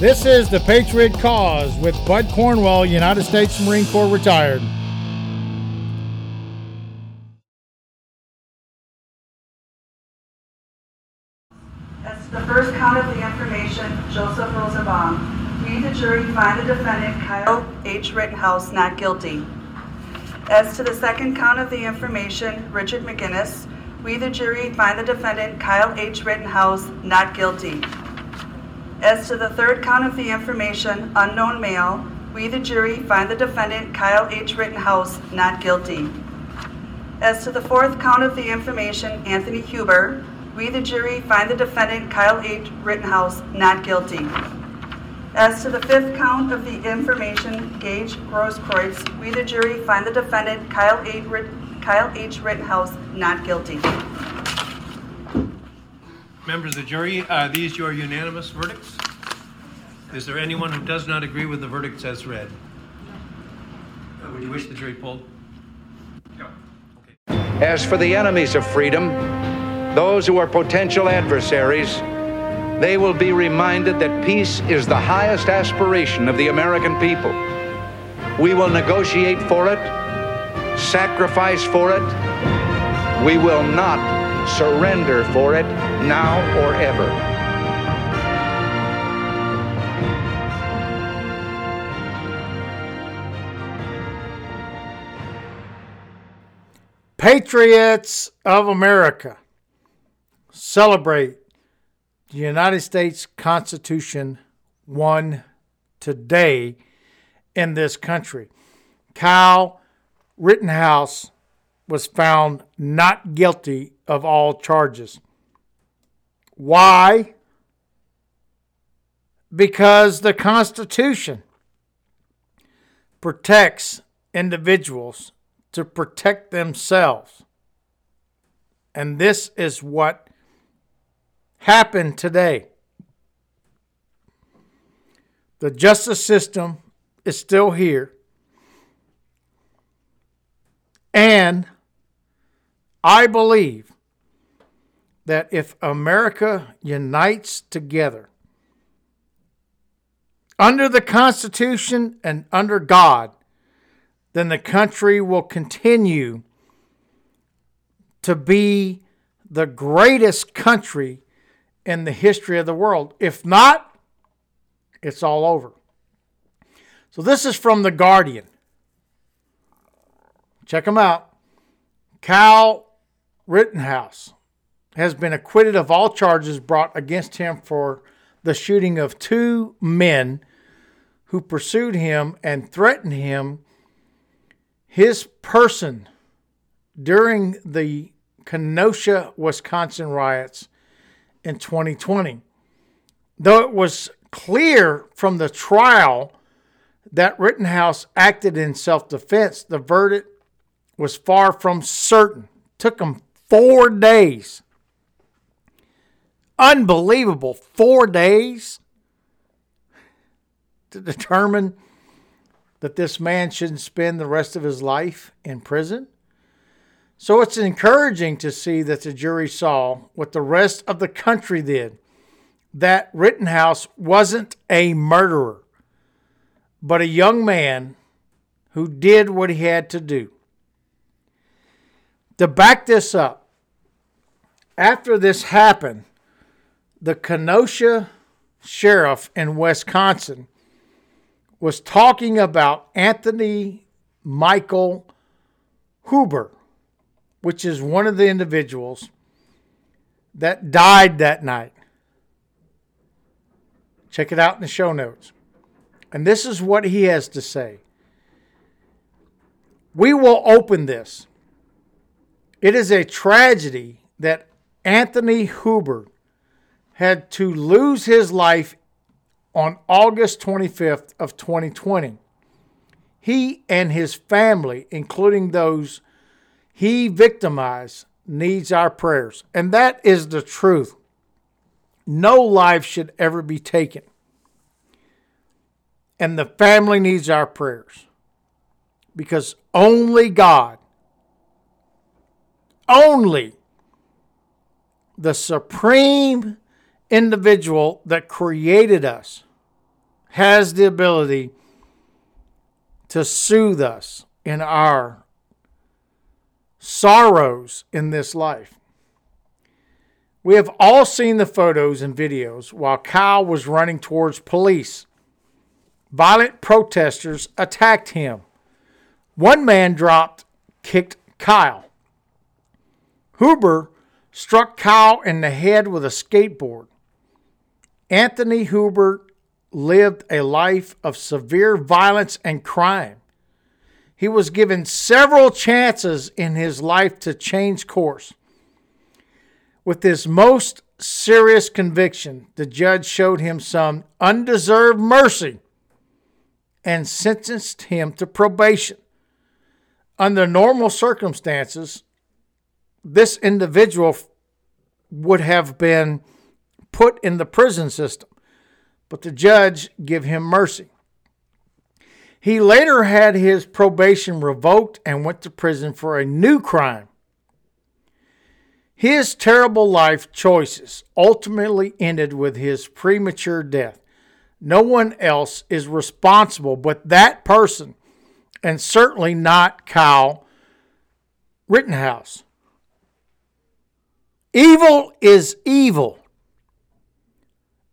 This is the Patriot Cause with Bud Cornwell, United States Marine Corps retired. As the first count of the information, Joseph Rosenbaum. We, the jury, find the defendant Kyle H. Rittenhouse not guilty. As to the second count of the information, Richard McGinnis, we, the jury, find the defendant Kyle H. Rittenhouse not guilty. As to the third count of the information, unknown male, we, the jury, find the defendant Kyle H. Rittenhouse not guilty. As to the fourth count of the information, Anthony Huber, we, the jury, find the defendant Kyle H. Rittenhouse not guilty. As to the fifth count of the information, Gage Grosskreutz, we, the jury, find the defendant Kyle H. Rit- Kyle H. Rittenhouse not guilty. Members of the jury, are these your unanimous verdicts? Is there anyone who does not agree with the verdicts as read? Uh, Would you wish the jury polled? As for the enemies of freedom, those who are potential adversaries, they will be reminded that peace is the highest aspiration of the American people. We will negotiate for it, sacrifice for it. We will not surrender for it now or ever. Patriots of America celebrate the United States Constitution won today in this country. Kyle Rittenhouse was found not guilty of all charges. Why? Because the Constitution protects individuals to protect themselves. And this is what happened today. The justice system is still here. And I believe that if America unites together under the Constitution and under God, then the country will continue to be the greatest country in the history of the world. If not, it's all over. So, this is from The Guardian. Check them out. Cal Rittenhouse has been acquitted of all charges brought against him for the shooting of two men who pursued him and threatened him, his person, during the Kenosha, Wisconsin riots in 2020. Though it was clear from the trial that Rittenhouse acted in self defense, the verdict was far from certain. Took him four days. Unbelievable. Four days to determine that this man shouldn't spend the rest of his life in prison. So it's encouraging to see that the jury saw what the rest of the country did that Rittenhouse wasn't a murderer, but a young man who did what he had to do. To back this up, after this happened, the Kenosha sheriff in Wisconsin was talking about Anthony Michael Huber, which is one of the individuals that died that night. Check it out in the show notes. And this is what he has to say. We will open this. It is a tragedy that Anthony Huber had to lose his life on August 25th of 2020. He and his family, including those he victimized, needs our prayers. And that is the truth. No life should ever be taken. And the family needs our prayers. Because only God, only the supreme individual that created us has the ability to soothe us in our sorrows in this life. We have all seen the photos and videos while Kyle was running towards police. Violent protesters attacked him. One man dropped, kicked Kyle. Huber struck Kyle in the head with a skateboard. Anthony Huber lived a life of severe violence and crime. He was given several chances in his life to change course. With his most serious conviction, the judge showed him some undeserved mercy and sentenced him to probation. Under normal circumstances, this individual would have been put in the prison system, but the judge gave him mercy. He later had his probation revoked and went to prison for a new crime. His terrible life choices ultimately ended with his premature death. No one else is responsible but that person, and certainly not Kyle Rittenhouse. Evil is evil.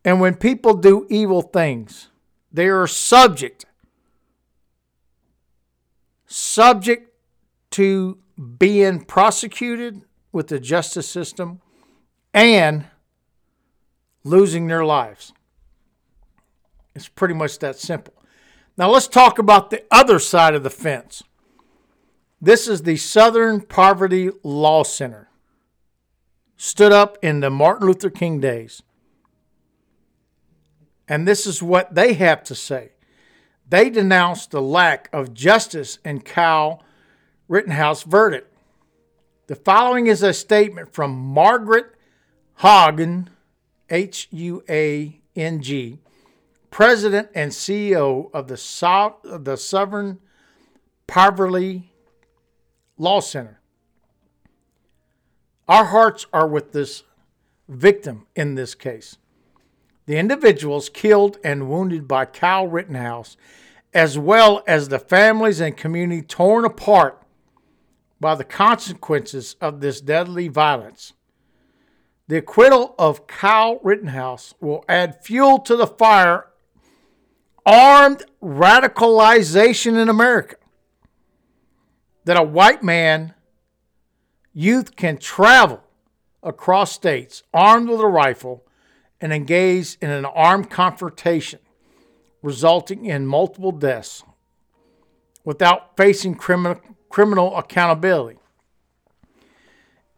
And when people do evil things, they are subject subject to being prosecuted with the justice system and losing their lives. It's pretty much that simple. Now let's talk about the other side of the fence. This is the Southern Poverty Law Center. Stood up in the Martin Luther King days. And this is what they have to say. They denounced the lack of justice in Kyle Rittenhouse verdict. The following is a statement from Margaret Hagen, H U A N G, President and CEO of the, so- the Southern Poverty Law Center. Our hearts are with this victim in this case. The individuals killed and wounded by Kyle Rittenhouse, as well as the families and community torn apart by the consequences of this deadly violence. The acquittal of Kyle Rittenhouse will add fuel to the fire armed radicalization in America. That a white man, youth can travel across states armed with a rifle and engaged in an armed confrontation, resulting in multiple deaths without facing criminal, criminal accountability.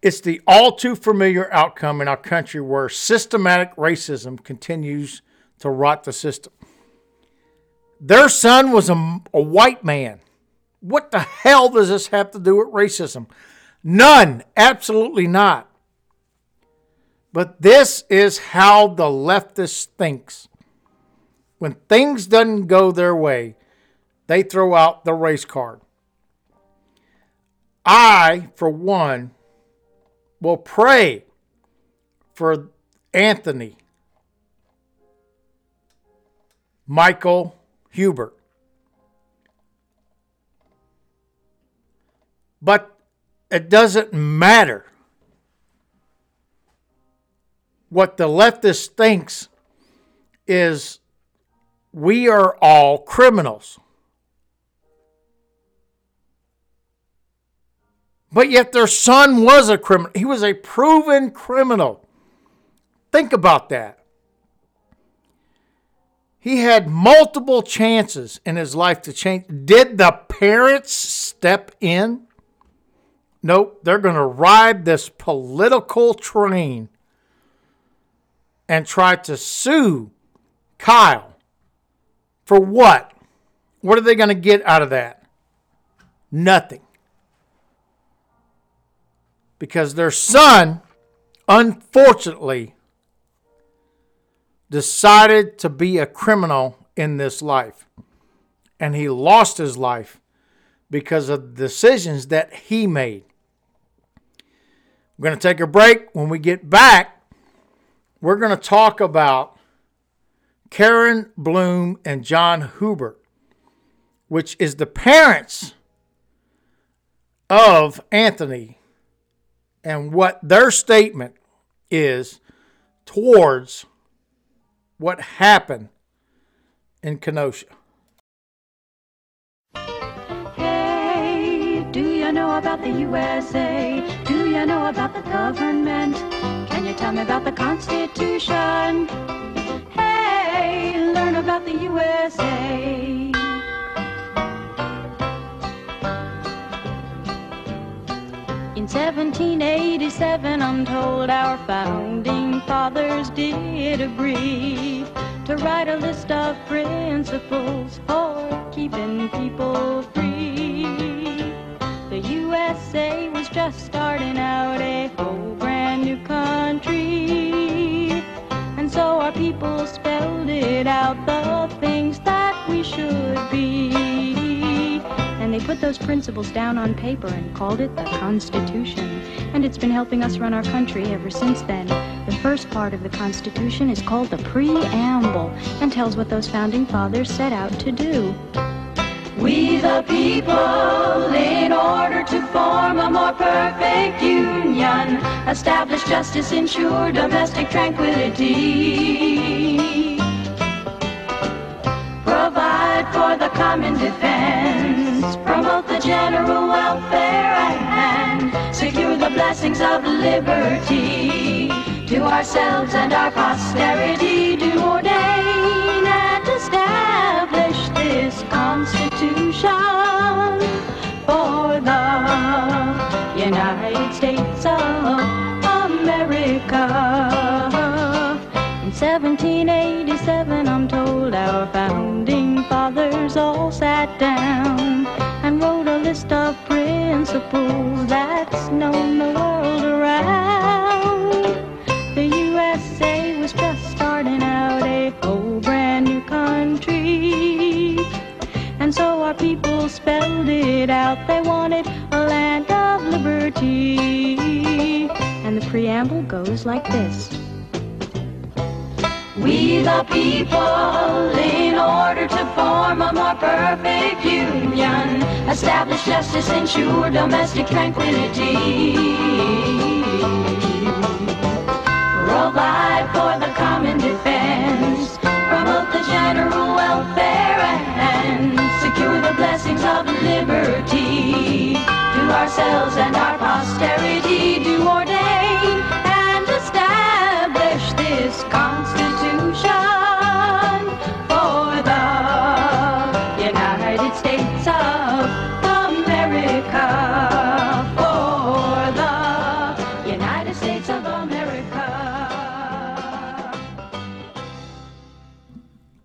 It's the all too familiar outcome in our country where systematic racism continues to rot the system. Their son was a, a, white man. What the hell does this have to do with racism? None. Absolutely not. But this is how the leftist thinks. When things doesn't go their way, they throw out the race card. I, for one, will pray for Anthony Michael Hubert. But it doesn't matter what the leftist thinks is we are all criminals. But yet their son was a criminal. He was a proven criminal. Think about that. He had multiple chances in his life to change. Did the parents step in? Nope, they're going to ride this political train and try to sue Kyle for what? What are they going to get out of that? Nothing. Because their son, unfortunately, decided to be a criminal in this life. And he lost his life because of the decisions that he made. We're going to take a break. When we get back, we're going to talk about Karen Bloom and John Hubert, which is the parents of Anthony and what their statement is towards what happened in Kenosha. Hey, do you know about the USA? Do you know about the government? Tell me about the Constitution? Hey, learn about the USA. In 1787, I'm told our founding fathers did agree to write a list of principles for keeping people free. The USA was just starting out a whole brand new country. And so our people spelled it out the things that we should be. And they put those principles down on paper and called it the Constitution. And it's been helping us run our country ever since then. The first part of the Constitution is called the Preamble and tells what those founding fathers set out to do. We the people, in order to form a more perfect union, establish justice, ensure domestic tranquility, provide for the common defense, promote the general welfare, and secure the blessings of liberty. To ourselves and our posterity, do ordain this Constitution for the United States of America. In 1787, I'm told our founding fathers all sat down and wrote a list of principles that's known the world around. Like this. We the people, in order to form a more perfect union, establish justice, ensure domestic tranquility, provide for the common defense, promote the general welfare, and secure the blessings of liberty to ourselves and our posterity, do ordain this Constitution for the United States of America. For the United States of America.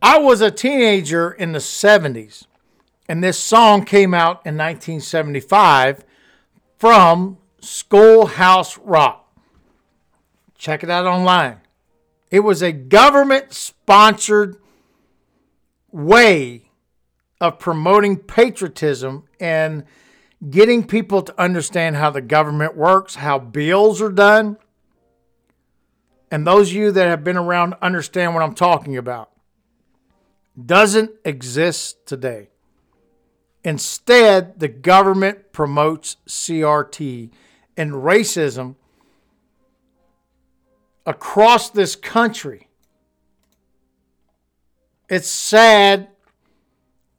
I was a teenager in the 70s, and this song came out in 1975 from Schoolhouse Rock. Check it out online. It was a government sponsored way of promoting patriotism and getting people to understand how the government works, how bills are done. And those of you that have been around understand what I'm talking about doesn't exist today. Instead, the government promotes CRT and racism across this country. It's sad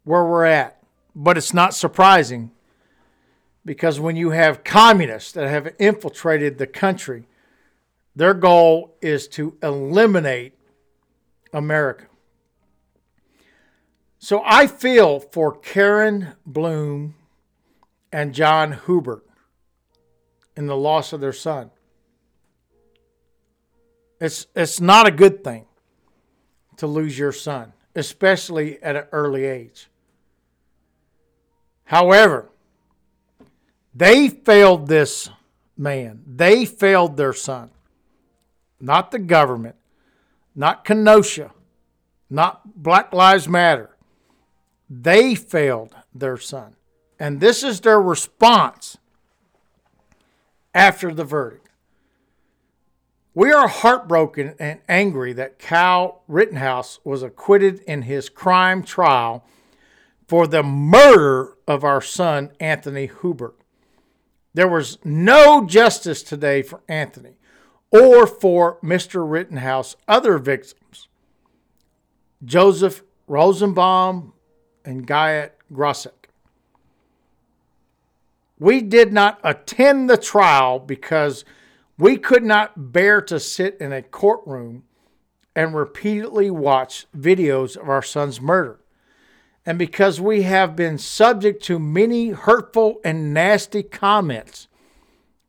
where we're at, but it's not surprising because when you have communists that have infiltrated the country, their goal is to eliminate America. So I feel for Karen Bloom and John Hubert in the loss of their son. It's it's not a good thing to lose your son, especially at an early age. However, they failed this man. They failed their son. Not the government, not Kenosha, not Black Lives Matter. They failed their son. And this is their response after the verdict. We are heartbroken and angry that Cal Rittenhouse was acquitted in his crime trial for the murder of our son, Anthony Hubert. There was no justice today for Anthony or for Mr. Rittenhouse, other victims, Joseph Rosenbaum and Guyot Grosek. We did not attend the trial because we could not bear to sit in a courtroom and repeatedly watch videos of our son's murder. And because we have been subject to many hurtful and nasty comments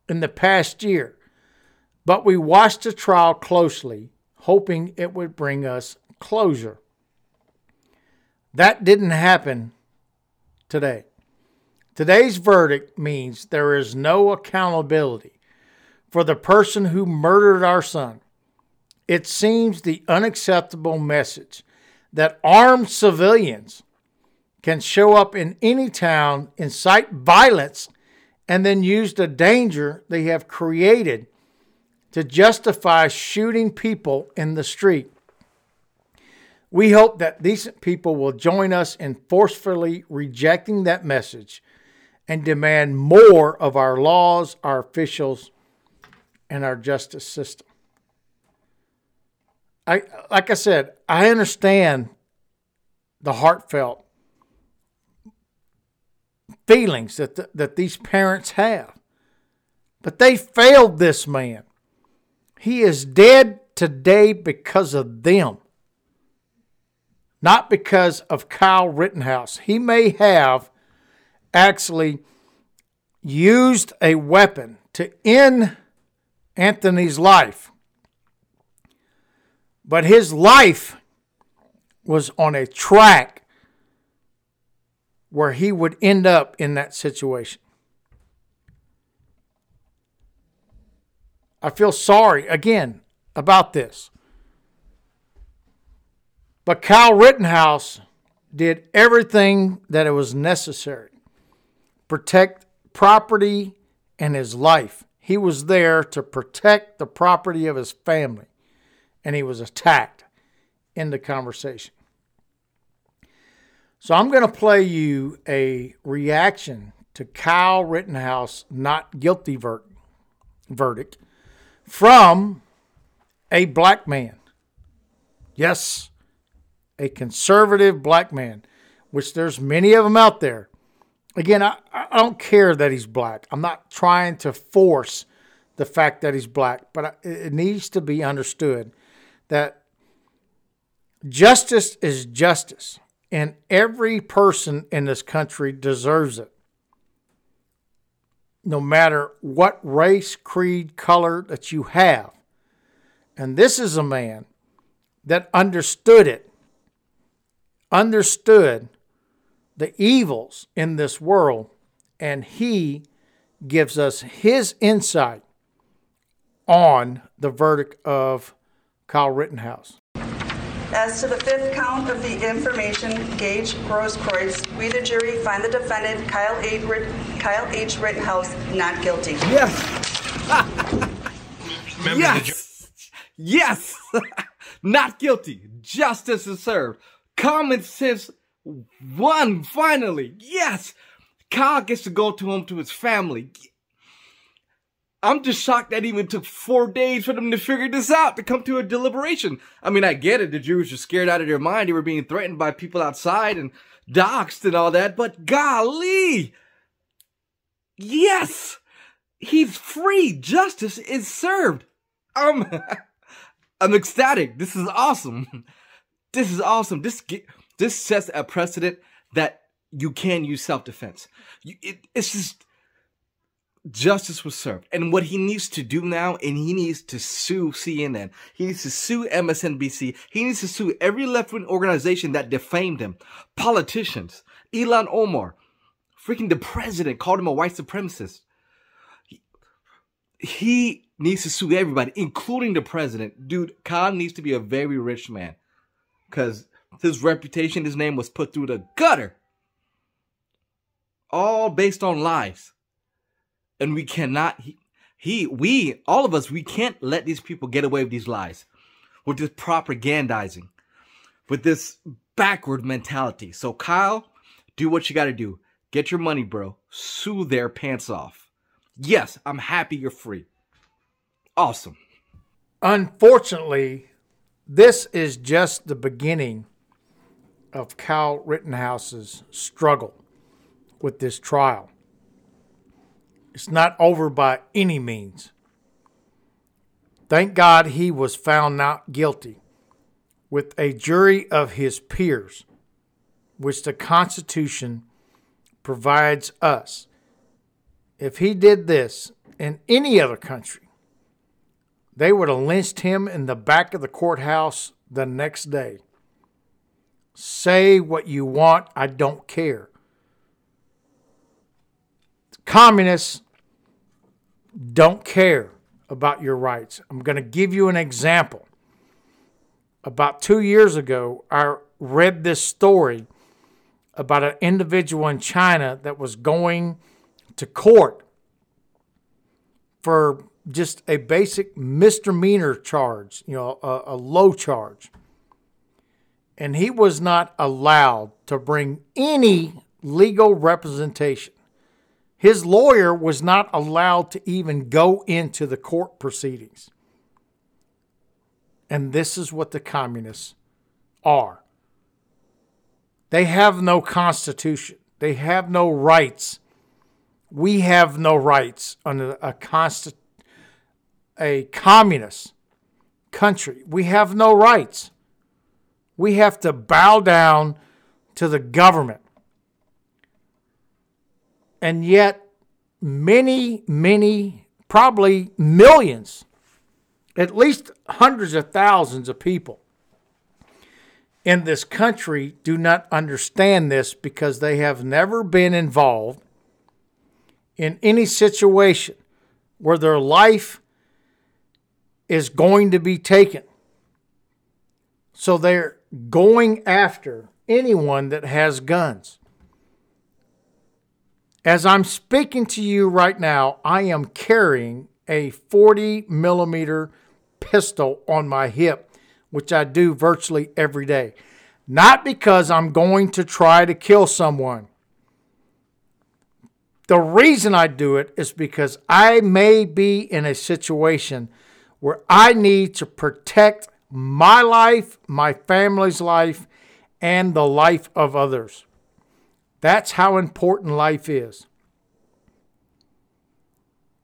in the past year, but we watched the trial closely, hoping it would bring us closure. That didn't happen today. Today's verdict means there is no accountability for the person who murdered our son. It seems the unacceptable message that armed civilians can show up in any town, incite violence, and then use the danger they have created to justify shooting people in the street. We hope that decent people will join us in forcefully rejecting that message and demand more of our laws, our officials, and our justice system. I like I said, I understand the heartfelt feelings that the, that these parents have. But they failed this man. He is dead today because of them. Not because of Kyle Rittenhouse. He may have actually used a weapon to end Anthony's life. But his life was on a track where he would end up in that situation. I feel sorry again about this. But Kyle Rittenhouse did everything that it was necessary protect property and his life. He was there to protect the property of his family, and he was attacked in the conversation. So I'm going to play you a reaction to Kyle Rittenhouse not guilty ver- verdict from a black man. Yes, a conservative black man, which there's many of them out there. Again, I, I don't care that he's black. I'm not trying to force the fact that he's black, but it needs to be understood that justice is justice, and every person in this country deserves it. No matter what race, creed, color that you have. And this is a man that understood it, understood the evils in this world, and he gives us his insight on the verdict of Kyle Rittenhouse. As to the fifth count of the information, Gage Grosskreutz, we the jury find the defendant, Kyle H. Kyle H. Rittenhouse, not guilty. Yes. Members ju- yes. Yes. not guilty. Justice is served. Common sense won finally. Yes. Kyle gets to go to home to his family. I'm just shocked that it even took four days for them to figure this out, to come to a deliberation. I mean, I get it. The Jews were scared out of their mind. They were being threatened by people outside and doxxed and all that. But golly, yes, he's free. Justice is served. Um, I'm ecstatic. This is awesome. This is awesome. This this sets a precedent that you can use self defense. It, it's just justice was served. And what he needs to do now, and he needs to sue CNN. He needs to sue MSNBC. He needs to sue every left wing organization that defamed him. Politicians. Ilhan Omar. Freaking the president called him a white supremacist. He, he needs to sue everybody, including the president. Dude, Khan needs to be a very rich man. Because his reputation, his name was put through the gutter. All based on lies and we cannot he, He, we, all of us, we can't let these people get away with these lies, with this propagandizing, with this backward mentality. So, Kyle, do what you got to do. Get your money, bro. Sue their pants off. Yes, I'm happy you're free. Awesome. Unfortunately, this is just the beginning of Cal Rittenhouse's struggle with this trial. It's not over by any means. Thank God he was found not guilty with a jury of his peers, which the Constitution provides us. If he did this in any other country, they would have lynched him in the back of the courthouse the next day. Say what you want, I don't care. Communists don't care about your rights. I'm going to give you an example. About two years ago, I read this story about an individual in China that was going to court for just a basic misdemeanor charge, you know, a, a low charge. And he was not allowed to bring any legal representation. His lawyer was not allowed to even go into the court proceedings. And this is what the communists are they have no constitution, they have no rights. We have no rights under a consti- a communist country. We have no rights. We have to bow down to the government. And yet, many, many, probably millions, at least hundreds of thousands of people in this country do not understand this because they have never been involved in any situation where their life is going to be taken. So they're going after anyone that has guns. As I'm speaking to you right now, I am carrying a 40 millimeter pistol on my hip, which I do virtually every day. Not because I'm going to try to kill someone. The reason I do it is because I may be in a situation where I need to protect my life, my family's life, and the life of others. That's how important life is.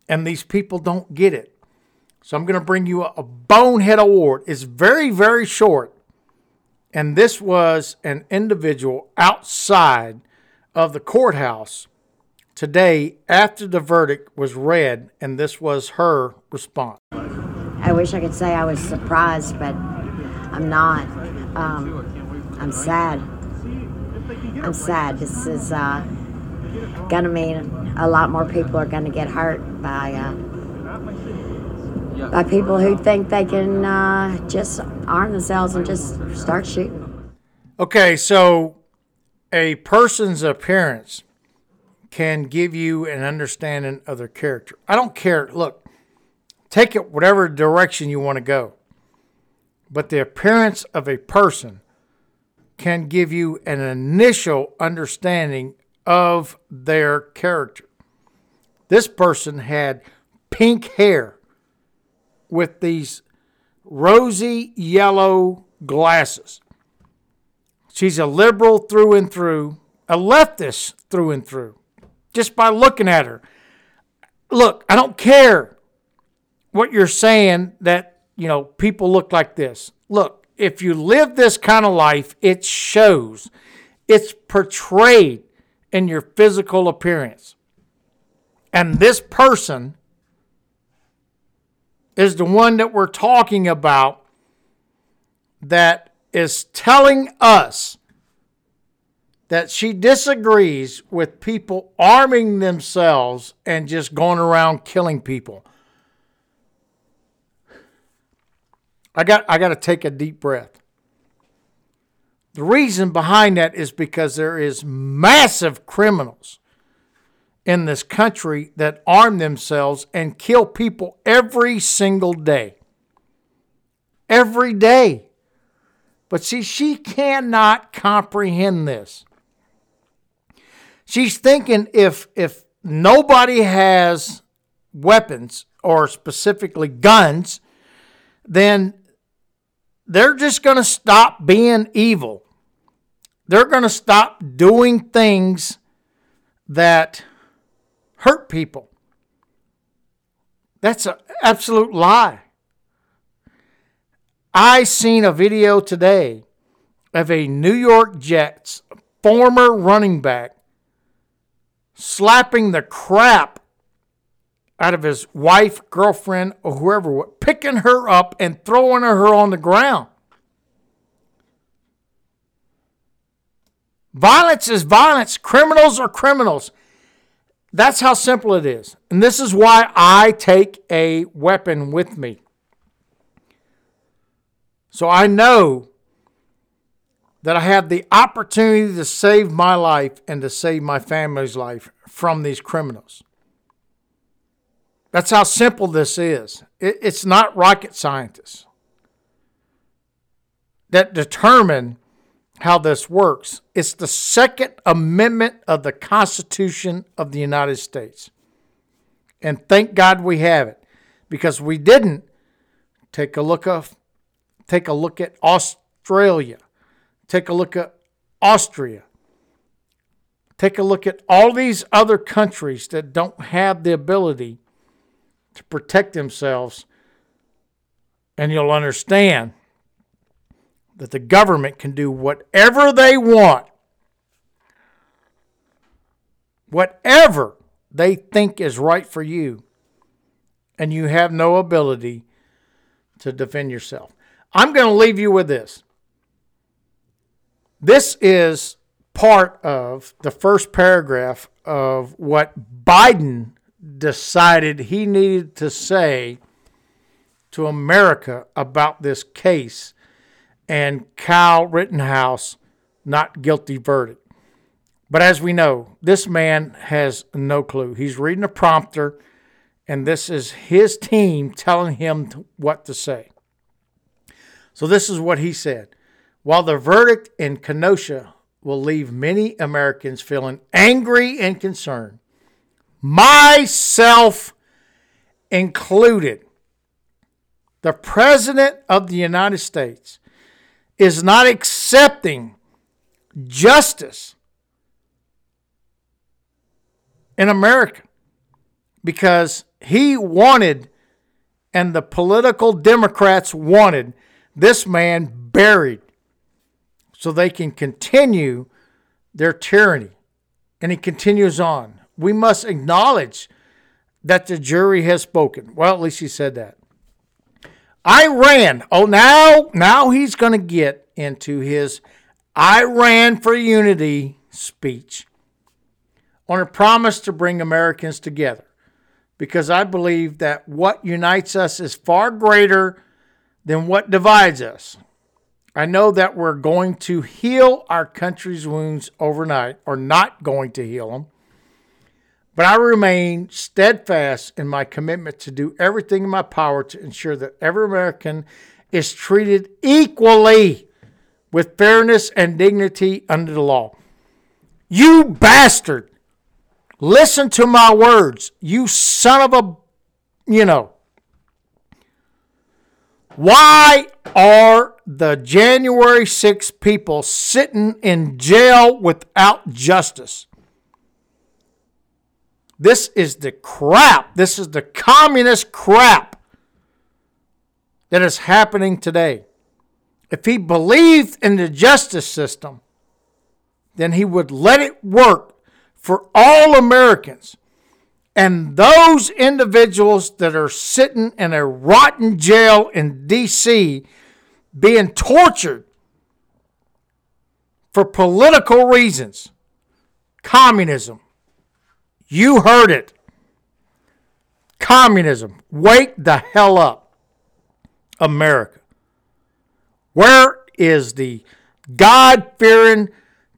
And these people don't get it. So I'm going to bring you a bonehead award. It's very, very short. And this was an individual outside of the courthouse today after the verdict was read, and this was her response. I wish I could say I was surprised, but I'm not. Um, I'm sad. I'm sad. This is uh, going to mean a lot more people are going to get hurt by uh, by people who think they can uh, just arm themselves and just start shooting. Okay, so a person's appearance can give you an understanding of their character. I don't care. Look, take it whatever direction you want to go. But the appearance of a person can give you an initial understanding of their character. This person had pink hair with these rosy yellow glasses. She's a liberal through and through, a leftist through and through, just by looking at her. Look, I don't care what you're saying that, you know, people look like this. Look, if you live this kind of life, it shows. It's portrayed in your physical appearance. And this person is the one that we're talking about that is telling us that she disagrees with people arming themselves and just going around killing people. I got I got to take a deep breath. The reason behind that is because there is massive criminals in this country that arm themselves and kill people every single day. Every day. But see, she cannot comprehend this. She's thinking if if nobody has weapons or specifically guns, then they're just going to stop being evil. They're going to stop doing things that hurt people. That's an absolute lie. I seen a video today of a New York Jets former running back slapping the crap out of his wife, girlfriend, or whoever, picking her up and throwing her on the ground. Violence is violence. Criminals are criminals. That's how simple it is. And this is why I take a weapon with me. So I know that I have the opportunity to save my life and to save my family's life from these criminals. That's how simple this is. it's not rocket scientists that determine how this works. It's the Second Amendment of the Constitution of the United States. And thank God we have it because we didn't take a look of take a look at Australia. Take a look at Austria. Take a look at all these other countries that don't have the ability to protect themselves and you'll understand that the government can do whatever they want, whatever they think is right for you, and you have no ability to defend yourself. I'm going to leave you with this. This is part of the first paragraph of what Biden decided he needed to say to America about this case and Kyle Rittenhouse not guilty verdict. But as we know, this man has no clue. He's reading a prompter, and this is his team telling him what to say. So, this is what he said While the verdict in Kenosha will leave many Americans feeling angry and concerned, myself included, the President of the United States is not accepting justice in America because he wanted and the political Democrats wanted this man buried so they can continue their tyranny. And he continues on. We must acknowledge that the jury has spoken. Well, at least he said that. I ran. Oh, now now he's going to get into his I ran for unity speech on a promise to bring Americans together because I believe that what unites us is far greater than what divides us. I know that we're going to heal our country's wounds overnight or not going to heal them. But I remain steadfast in my commitment to do everything in my power to ensure that every American is treated equally with fairness and dignity under the law. You bastard! Listen to my words. You son of a, you know. Why are the January 6 people sitting in jail without justice? This is the crap. This is the communist crap that is happening today. If he believed in the justice system, then he would let it work for all Americans. And those individuals that are sitting in a rotten jail in D.C. being tortured for political reasons, communism, you heard it. Communism. Wake the hell up, America. Where is the God fearing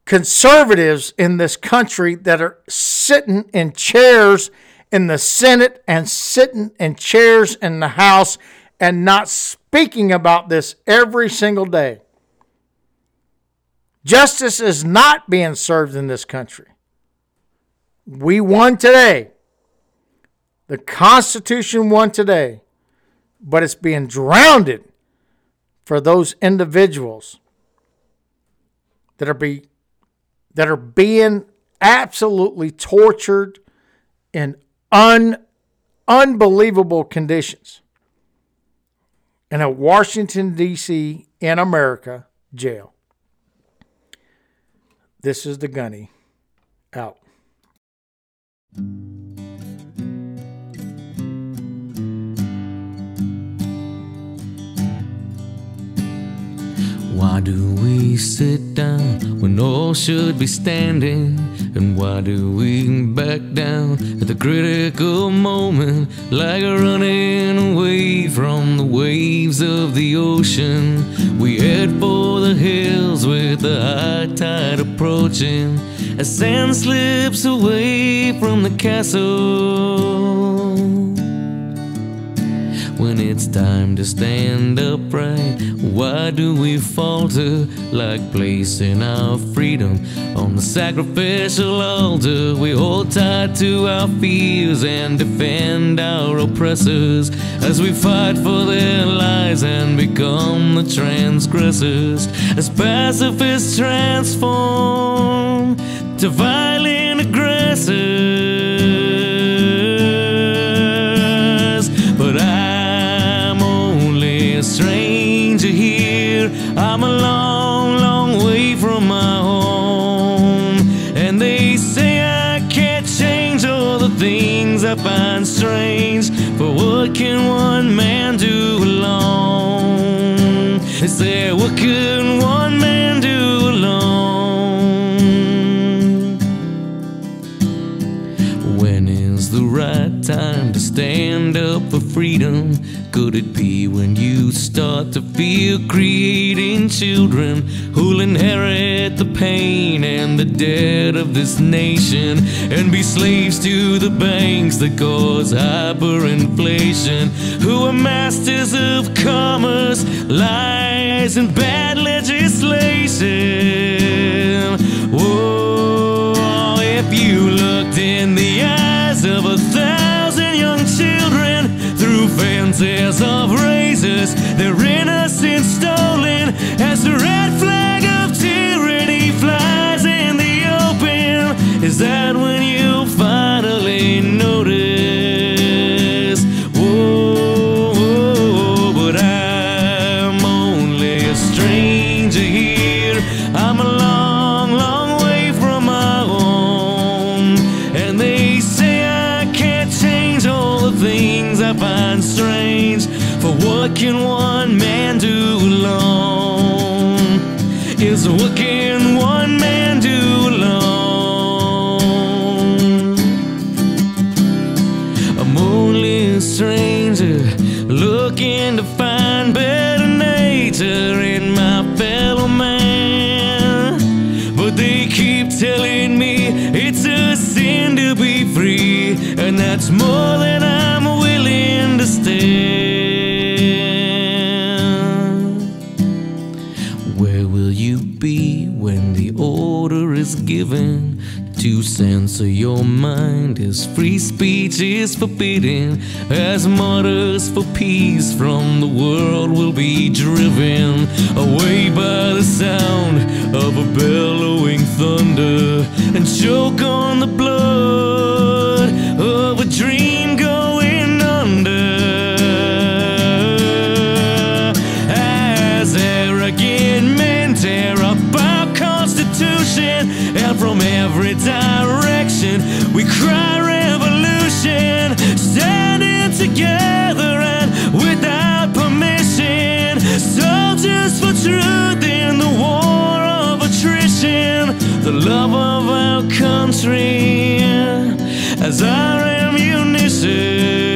conservatives in this country that are sitting in chairs in the Senate and sitting in chairs in the House and not speaking about this every single day. Justice is not being served in this country. We won today. The Constitution won today, but it's being drowned for those individuals that are be that are being absolutely tortured in un, unbelievable conditions in a Washington, D.C., in America jail. This is the gunny out. Why do we sit down when all should be standing? And why do we back down at the critical moment like running away from the waves of the ocean? We head for the hills with the high tide approaching as sand slips away from the castle when it's time to stand upright? Why do we falter like placing our freedom on the sacrificial altar? We hold tight to our fears and defend our oppressors as we fight for their lives and become the transgressors. As pacifists transform to violent aggressors. But I'm only a stranger here. I'm a long, long way from my home. And they say I can't change all the things I find strange. But what can one man do alone? They say, what can one man stand up for freedom? Could it be when you start to feel creating children who'll inherit the pain and the debt of this nation and be slaves to the banks that cause hyperinflation? Who are masters of commerce, lies, and bad legislation? Whoa, if you looked in the eyes of a thousand young children through fences of razors, their innocence stolen as the red flag of tyranny flies in the open. Is that when you finally notice? What can one man do alone? Is what can one man do alone? I'm only a stranger looking to find better nature in my fellow man. But they keep telling me it's a sin to be free, and that's more than I'm to censor your mind as free speech is forbidden? As martyrs for peace from the world will be driven away by the sound of a bellowing thunder and choke on the blood direction we cry revolution standing together and without permission. Soldiers for truth in the war of attrition. The love of our country as our ammunition